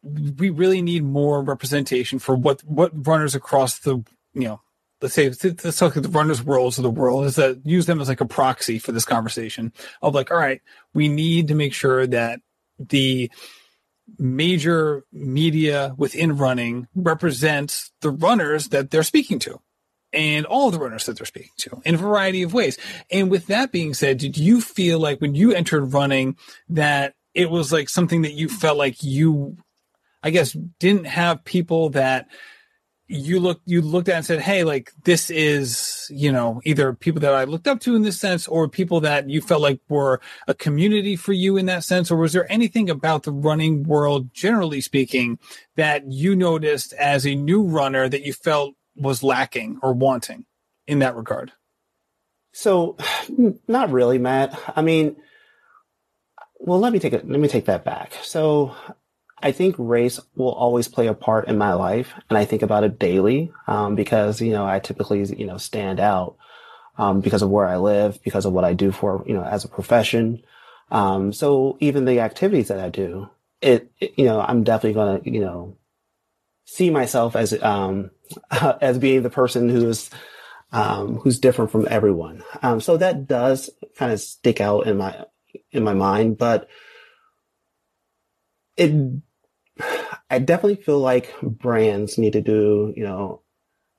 we really need more representation for what what runners across the you know let's say let's talk at the runners worlds of the world is that use them as like a proxy for this conversation of like all right we need to make sure that the major media within running represents the runners that they're speaking to and all the runners that they're speaking to in a variety of ways. And with that being said did you feel like when you entered running that it was like something that you felt like you I guess didn't have people that you looked you looked at and said, "Hey, like this is you know either people that I looked up to in this sense, or people that you felt like were a community for you in that sense, or was there anything about the running world, generally speaking, that you noticed as a new runner that you felt was lacking or wanting in that regard?" So, [sighs] not really, Matt. I mean, well, let me take it. Let me take that back. So, I think race will always play a part in my life, and I think about it daily um, because you know I typically you know stand out um, because of where I live, because of what I do for you know as a profession. Um, so even the activities that I do, it, it you know I'm definitely going to you know see myself as um, [laughs] as being the person who's um, who's different from everyone. Um, so that does kind of stick out in my in my mind, but it I definitely feel like brands need to do, you know,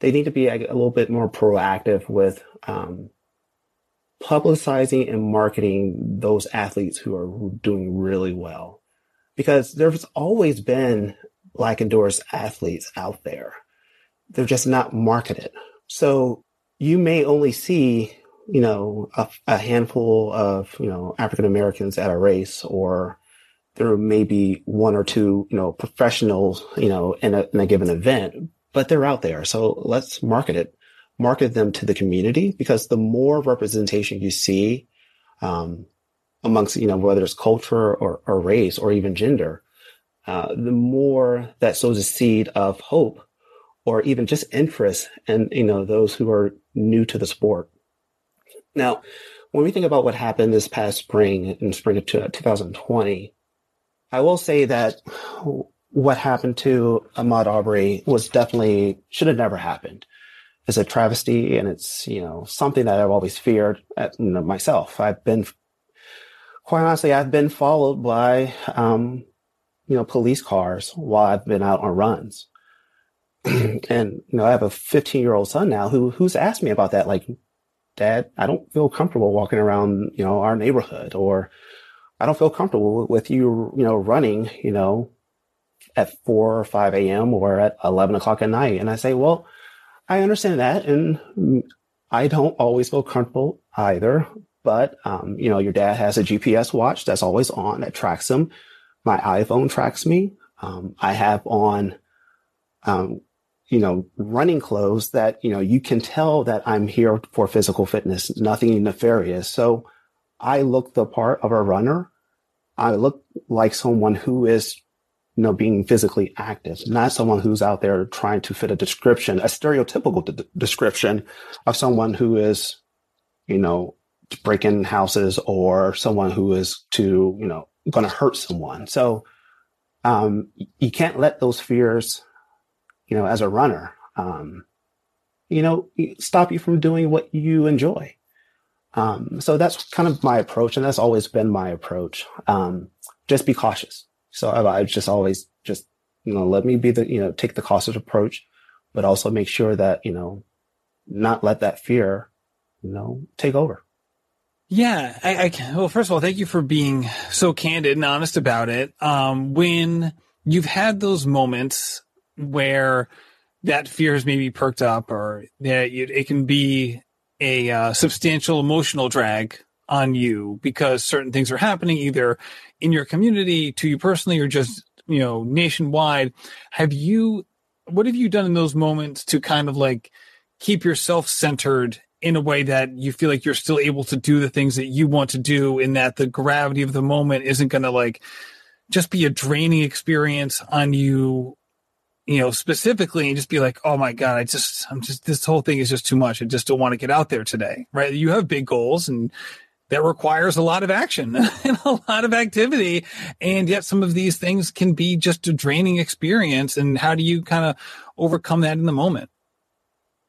they need to be a, a little bit more proactive with um, publicizing and marketing those athletes who are doing really well. Because there's always been black endorsed athletes out there. They're just not marketed. So you may only see, you know, a, a handful of, you know, African Americans at a race or there may be one or two, you know, professionals, you know, in a, in a given event, but they're out there. So let's market it, market them to the community because the more representation you see, um, amongst, you know, whether it's culture or, or race or even gender, uh, the more that sows a seed of hope or even just interest in, you know, those who are new to the sport. Now, when we think about what happened this past spring, in spring of 2020, I will say that what happened to Ahmaud Arbery was definitely should have never happened. It's a travesty, and it's you know something that I've always feared at, you know, myself. I've been, quite honestly, I've been followed by um, you know police cars while I've been out on runs, [clears throat] and you know I have a 15 year old son now who who's asked me about that, like Dad, I don't feel comfortable walking around, you know, our neighborhood, or I don't feel comfortable with you, you know, running, you know, at four or five a.m. or at eleven o'clock at night. And I say, well, I understand that, and I don't always feel comfortable either. But um, you know, your dad has a GPS watch that's always on that tracks him. My iPhone tracks me. Um, I have on um, you know, running clothes that, you know, you can tell that I'm here for physical fitness, nothing nefarious. So I look the part of a runner. I look like someone who is, you know, being physically active, not someone who's out there trying to fit a description, a stereotypical d- description of someone who is, you know, breaking houses or someone who is to, you know, going to hurt someone. So, um, you can't let those fears you know, as a runner, um, you know, stop you from doing what you enjoy. Um, so that's kind of my approach, and that's always been my approach. Um, just be cautious. So I, I just always just you know let me be the you know take the cautious approach, but also make sure that you know not let that fear you know take over. Yeah, I, I well, first of all, thank you for being so candid and honest about it. Um, when you've had those moments where that fear has maybe perked up or that it can be a uh, substantial emotional drag on you because certain things are happening either in your community to you personally or just you know nationwide. Have you what have you done in those moments to kind of like keep yourself centered in a way that you feel like you're still able to do the things that you want to do and that the gravity of the moment isn't going to like just be a draining experience on you you know, specifically and just be like, oh my God, I just, I'm just, this whole thing is just too much. I just don't want to get out there today, right? You have big goals and that requires a lot of action [laughs] and a lot of activity. And yet some of these things can be just a draining experience. And how do you kind of overcome that in the moment?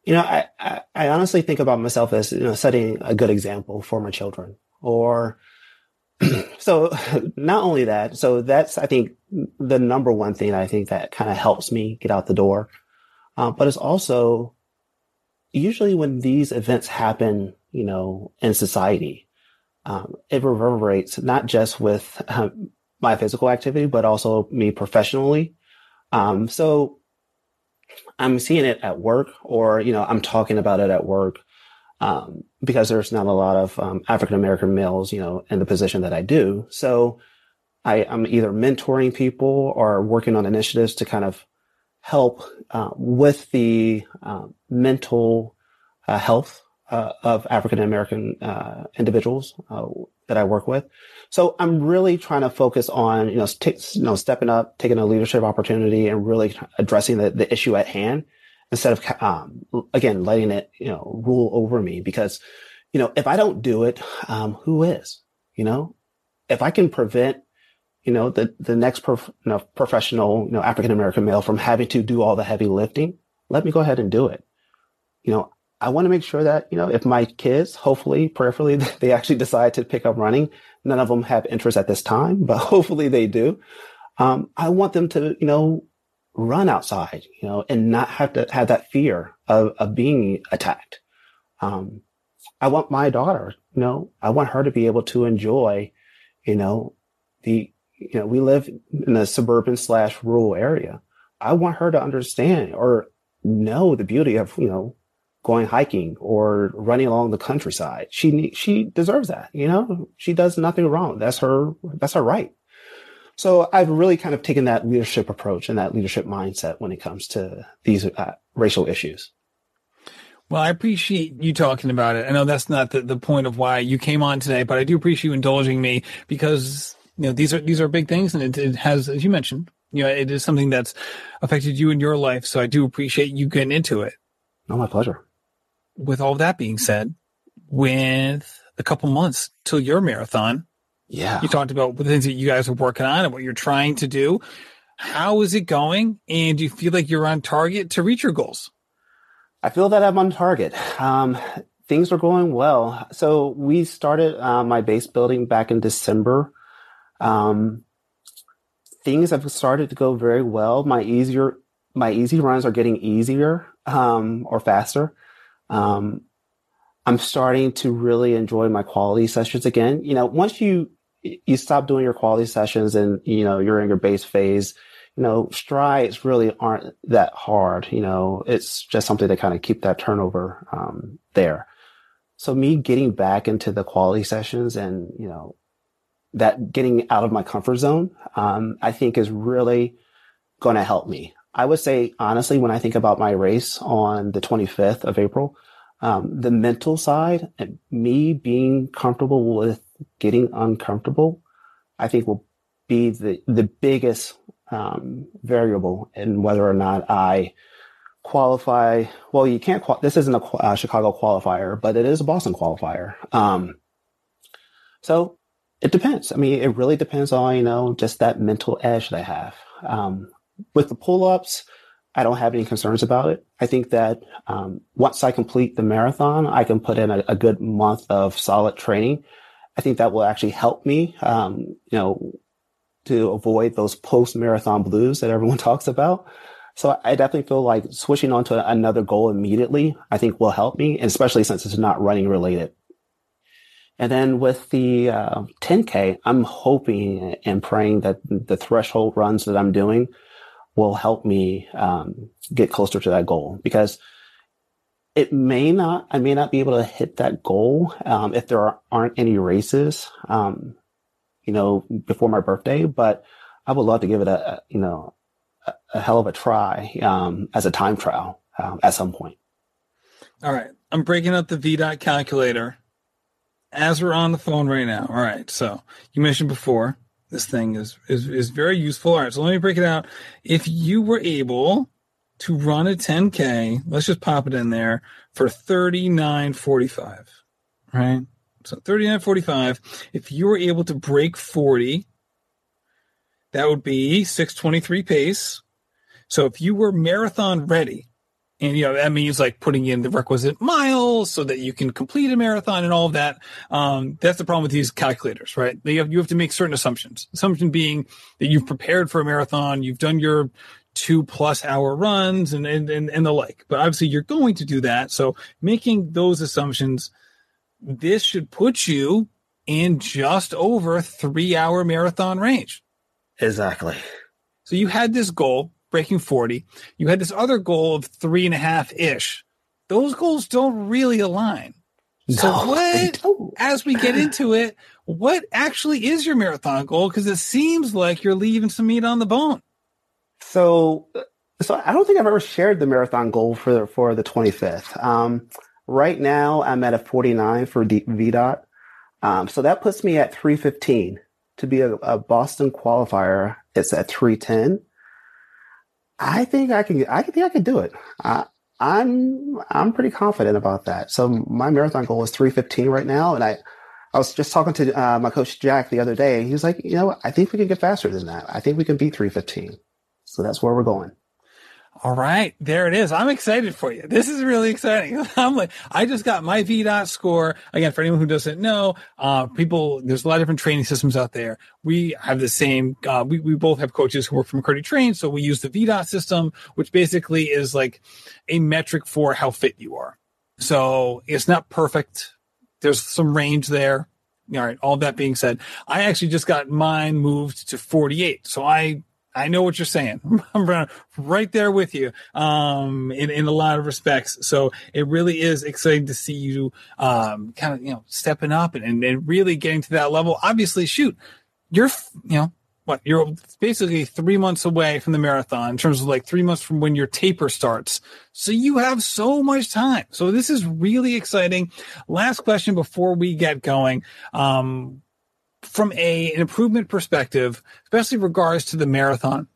You know, I, I, I honestly think about myself as, you know, setting a good example for my children or, [clears throat] so [laughs] not only that, so that's, I think, the number one thing I think that kind of helps me get out the door. Uh, but it's also usually when these events happen, you know, in society, um, it reverberates not just with um, my physical activity, but also me professionally. Um, so I'm seeing it at work or, you know, I'm talking about it at work um, because there's not a lot of um, African American males, you know, in the position that I do. So I, am either mentoring people or working on initiatives to kind of help uh, with the uh, mental uh, health uh, of African American uh, individuals uh, that I work with. So I'm really trying to focus on, you know, t- you know, stepping up, taking a leadership opportunity, and really addressing the, the issue at hand instead of, um, again, letting it, you know, rule over me because, you know, if I don't do it, um, who is, you know, if I can prevent, you know, the, the next prof- you know, professional, you know, African American male from having to do all the heavy lifting, let me go ahead and do it. You know, I want to make sure that, you know, if my kids, hopefully, prayerfully, [laughs] they actually decide to pick up running, none of them have interest at this time, but [laughs] hopefully they do. Um, I want them to, you know, run outside, you know, and not have to have that fear of, of being attacked. Um, I want my daughter, you know, I want her to be able to enjoy, you know, the, you know, we live in a suburban slash rural area. I want her to understand or know the beauty of, you know, going hiking or running along the countryside. She, she deserves that, you know, she does nothing wrong. That's her, that's her right. So I've really kind of taken that leadership approach and that leadership mindset when it comes to these uh, racial issues. Well, I appreciate you talking about it. I know that's not the, the point of why you came on today, but I do appreciate you indulging me because you know these are these are big things, and it, it has, as you mentioned, You know, it is something that's affected you in your life. So I do appreciate you getting into it. Oh, my pleasure. With all that being said, with a couple months till your marathon, yeah, you talked about the things that you guys are working on and what you're trying to do. How is it going? And do you feel like you're on target to reach your goals? I feel that I'm on target. Um, things are going well. So we started uh, my base building back in December. Um, things have started to go very well. My easier, my easy runs are getting easier um, or faster. Um, I'm starting to really enjoy my quality sessions again. You know, once you you stop doing your quality sessions and you know you're in your base phase, you know strides really aren't that hard. You know, it's just something to kind of keep that turnover um, there. So me getting back into the quality sessions and you know that getting out of my comfort zone, um, I think is really going to help me. I would say honestly, when I think about my race on the 25th of April, um, the mental side and me being comfortable with getting uncomfortable, I think will be the, the biggest um, variable in whether or not I qualify. Well, you can't, qual- this isn't a uh, Chicago qualifier, but it is a Boston qualifier. Um, so it depends. I mean, it really depends on, you know, just that mental edge that I have. Um, with the pull ups, I don't have any concerns about it. I think that um, once I complete the marathon, I can put in a, a, good month of solid training. I think that will actually help me, um, you know, to avoid those post marathon blues that everyone [laughs] talks about. So I definitely feel like switching on to another goal immediately, I think will help me, especially since it's not running related. And then with the uh, 10K, I'm hoping and praying that the threshold runs that I'm doing will help me um, get closer to that goal because it may not, I may not be able to hit that goal um, if there aren't any races, um, you know, before my birthday. But I would love to give it a, a you know, a, a, hell of a try um, as a time trial um, at some point. All right, I'm breaking up the VDOT calculator as we're on the phone right now. All right, so you mentioned before this thing is, is, is very useful. All right. So let me break it out. If you were able to run a 10K, let's just pop it in there for 39.45, right? So 39.45. If you were able to break 40, that would be 623 pace. So if you were marathon ready, and you know that means like putting in the requisite miles so that you can complete a marathon and all of that. Um, that's the problem with these calculators, right? Have, you have to make certain assumptions. Assumption being that you've prepared for a marathon, you've done your two plus hour runs and, and, and, and the like. But obviously you're going to do that. So making those assumptions, this should put you in just over three hour marathon range. Exactly. So you had this goal breaking 40. You had this other goal of three and a half ish. Those goals don't really align. No, so what, as we get [sighs] into it, what actually is your marathon goal? Because it seems like you're leaving some meat on the bone. So, so I don't think I've ever shared the marathon goal for for the 25th. Um, right now, I'm at a 49 for VDOT. Um, so that puts me at 315. To be a, a Boston qualifier, it's at 310. I think I can. I think I can do it. I, I'm I'm pretty confident about that. So my marathon goal is 315 right now, and I I was just talking to uh, my coach Jack the other day. He was like, you know, I think we can get faster than that. I think we can beat 315. So that's where we're going. All right, there it is. I'm excited for you. This is really exciting. [laughs] I'm like, I just got my VDOT score. Again, for anyone who doesn't know, uh, people, there's a lot of different training systems out there. We have the same, uh, we, we both have coaches who work from McKirdy Train. So we use the VDOT system, which basically is like a metric for how fit you are. So it's not perfect. There's some range there. All right. All that being said, I actually just got mine moved to 48. So I I know what you're saying. [laughs] I'm right there with you um, in, in a lot of respects. So it really is exciting to see you um, kind of, you know, stepping up and, and, and really getting to that level. Obviously, shoot, you're, you know, what you're basically three months away from the marathon in terms of like three months from when your taper starts. So you have so much time. So this is really exciting. Last question before we get going. Um, from a, an improvement perspective, especially regards to the marathon,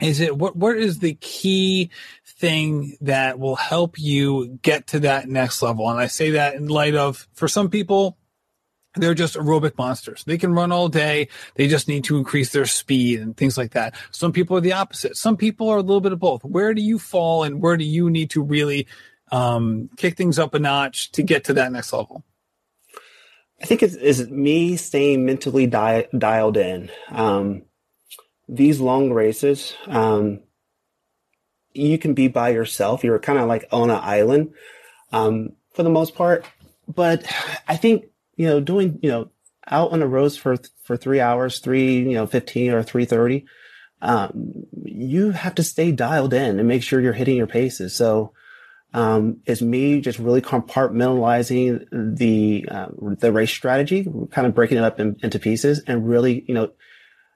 is it what what is the key thing that will help you get to that next level? And i say that in light of for some people they're just aerobic monsters. They can run all day. They just need to increase their speed and things like that. Some people are the opposite. Some people are a little bit of both. Where do you fall and where do you need to really um, kick things up a notch to get to that next level i think it's, it's me staying mentally di- dialed in um, these long races, um, you can be by yourself. You're kind of like on an island, um, for the most part. But I think, you know, doing, you know, out on the roads for, for three hours, three, you know, 15 or 330, um, you have to stay dialed in and make sure you're hitting your paces. So, um, it's me just really compartmentalizing the, uh, the race strategy, kind of breaking it up in, into pieces and really, you know,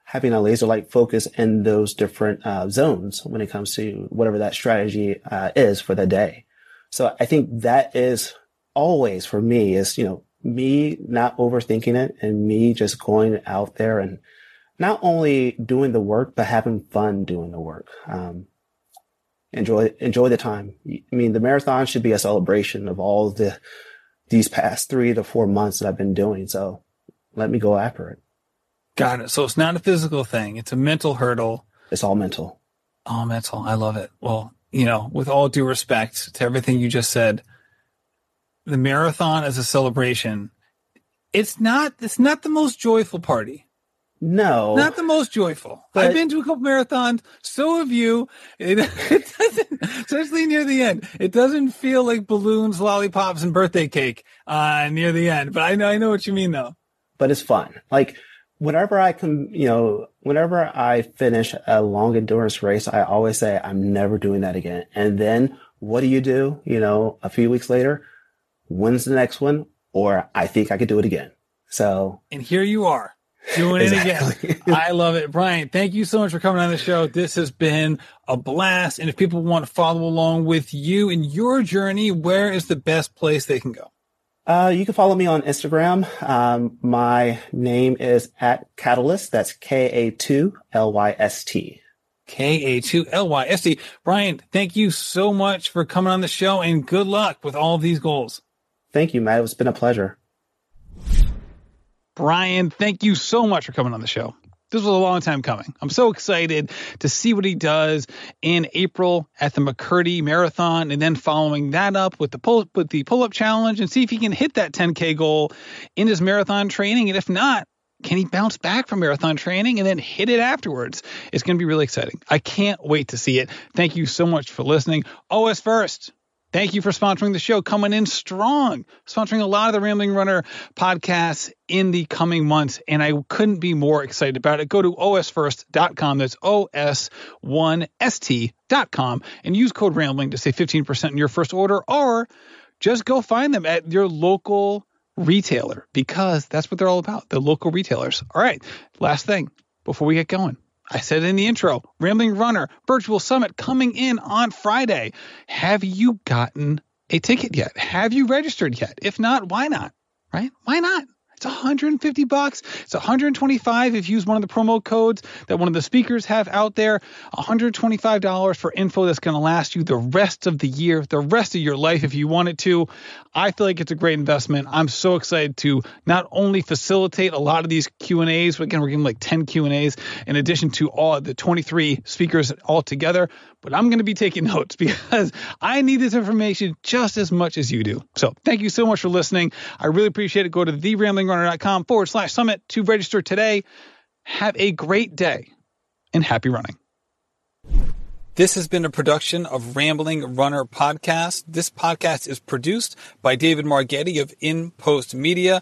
having a laser light focus in those different uh, zones when it comes to whatever that strategy uh, is for the day. So I think that is always for me is, you know, me not overthinking it and me just going out there and not only doing the work, but having fun doing the work. Um, enjoy, enjoy the time. I mean, the marathon should be a celebration of all the, these past three to four months that I've been doing. So let me go after it. Got it. So it's not a physical thing. It's a mental hurdle. It's all mental. All mental. I love it. Well, you know, with all due respect to everything you just said, the marathon as a celebration, it's not, it's not the most joyful party. No, not the most joyful. But, I've been to a couple marathons. So have you. It, [laughs] it, doesn't, especially near the end. It doesn't feel like balloons, lollipops, and birthday cake uh, near the end. But I know, I know what you mean, though. But it's fun. Like whenever I can, you know, whenever I finish a long endurance race, I always say, I'm never doing that again. And then what do you do? You know, a few weeks later, when's the next one? Or I think I could do it again. So. And here you are doing exactly. it again. I love it. Brian, thank you so much for coming on the show. This has been a blast. And if people want to follow along with you in your journey, where is the best place they can go? Uh, you can follow me on Instagram. Um, my name is at Catalyst. That's K A two L Y S T. K A two L Y S T. Brian, thank you so much for coming on the show and good luck with all of these goals. Thank you, Matt. It's been a pleasure. Brian, thank you so much for coming on the show this was a long time coming. I'm so excited to see what he does in April at the McKirdy Marathon, and then following that up with the pull with the pull up challenge, and see if he can hit that 10k goal in his marathon training, and if not. Can he bounce back from marathon training and then hit it afterwards? It's going to be really exciting. I can't wait to see it. Thank you so much for listening. OS first. Thank you for sponsoring the show, coming in strong, sponsoring a lot of the Rambling Runner podcasts in the coming months. And I couldn't be more excited about it. Go to osfirst.com. That's os1st.com and use code Rambling to save 15% in your first order, or just go find them at your local retailer because that's what they're all about the local retailers. All right, last thing before we get going. I said in the intro, Rambling Runner Virtual Summit coming in on Friday. Have you gotten a ticket yet? Have you registered yet? If not, why not? Right? Why not? It's 150 bucks. It's 125 if you use one of the promo codes that one of the speakers have out there. $125 for info that's going to last you the rest of the year, the rest of your life if you want it to. I feel like it's a great investment. I'm so excited to not only facilitate a lot of these Q&As, again we're getting like 10 Q&As in addition to all the 23 speakers all together, but I'm going to be taking [laughs] notes because I need this information just as much as you do. So thank you so much for listening. I really appreciate it. Go to theramblingrunner.com forward slash summit to register today. Have a great day and happy running. This has been a production of Rambling Runner Podcast. This podcast is produced by David Margetti of In Post Media.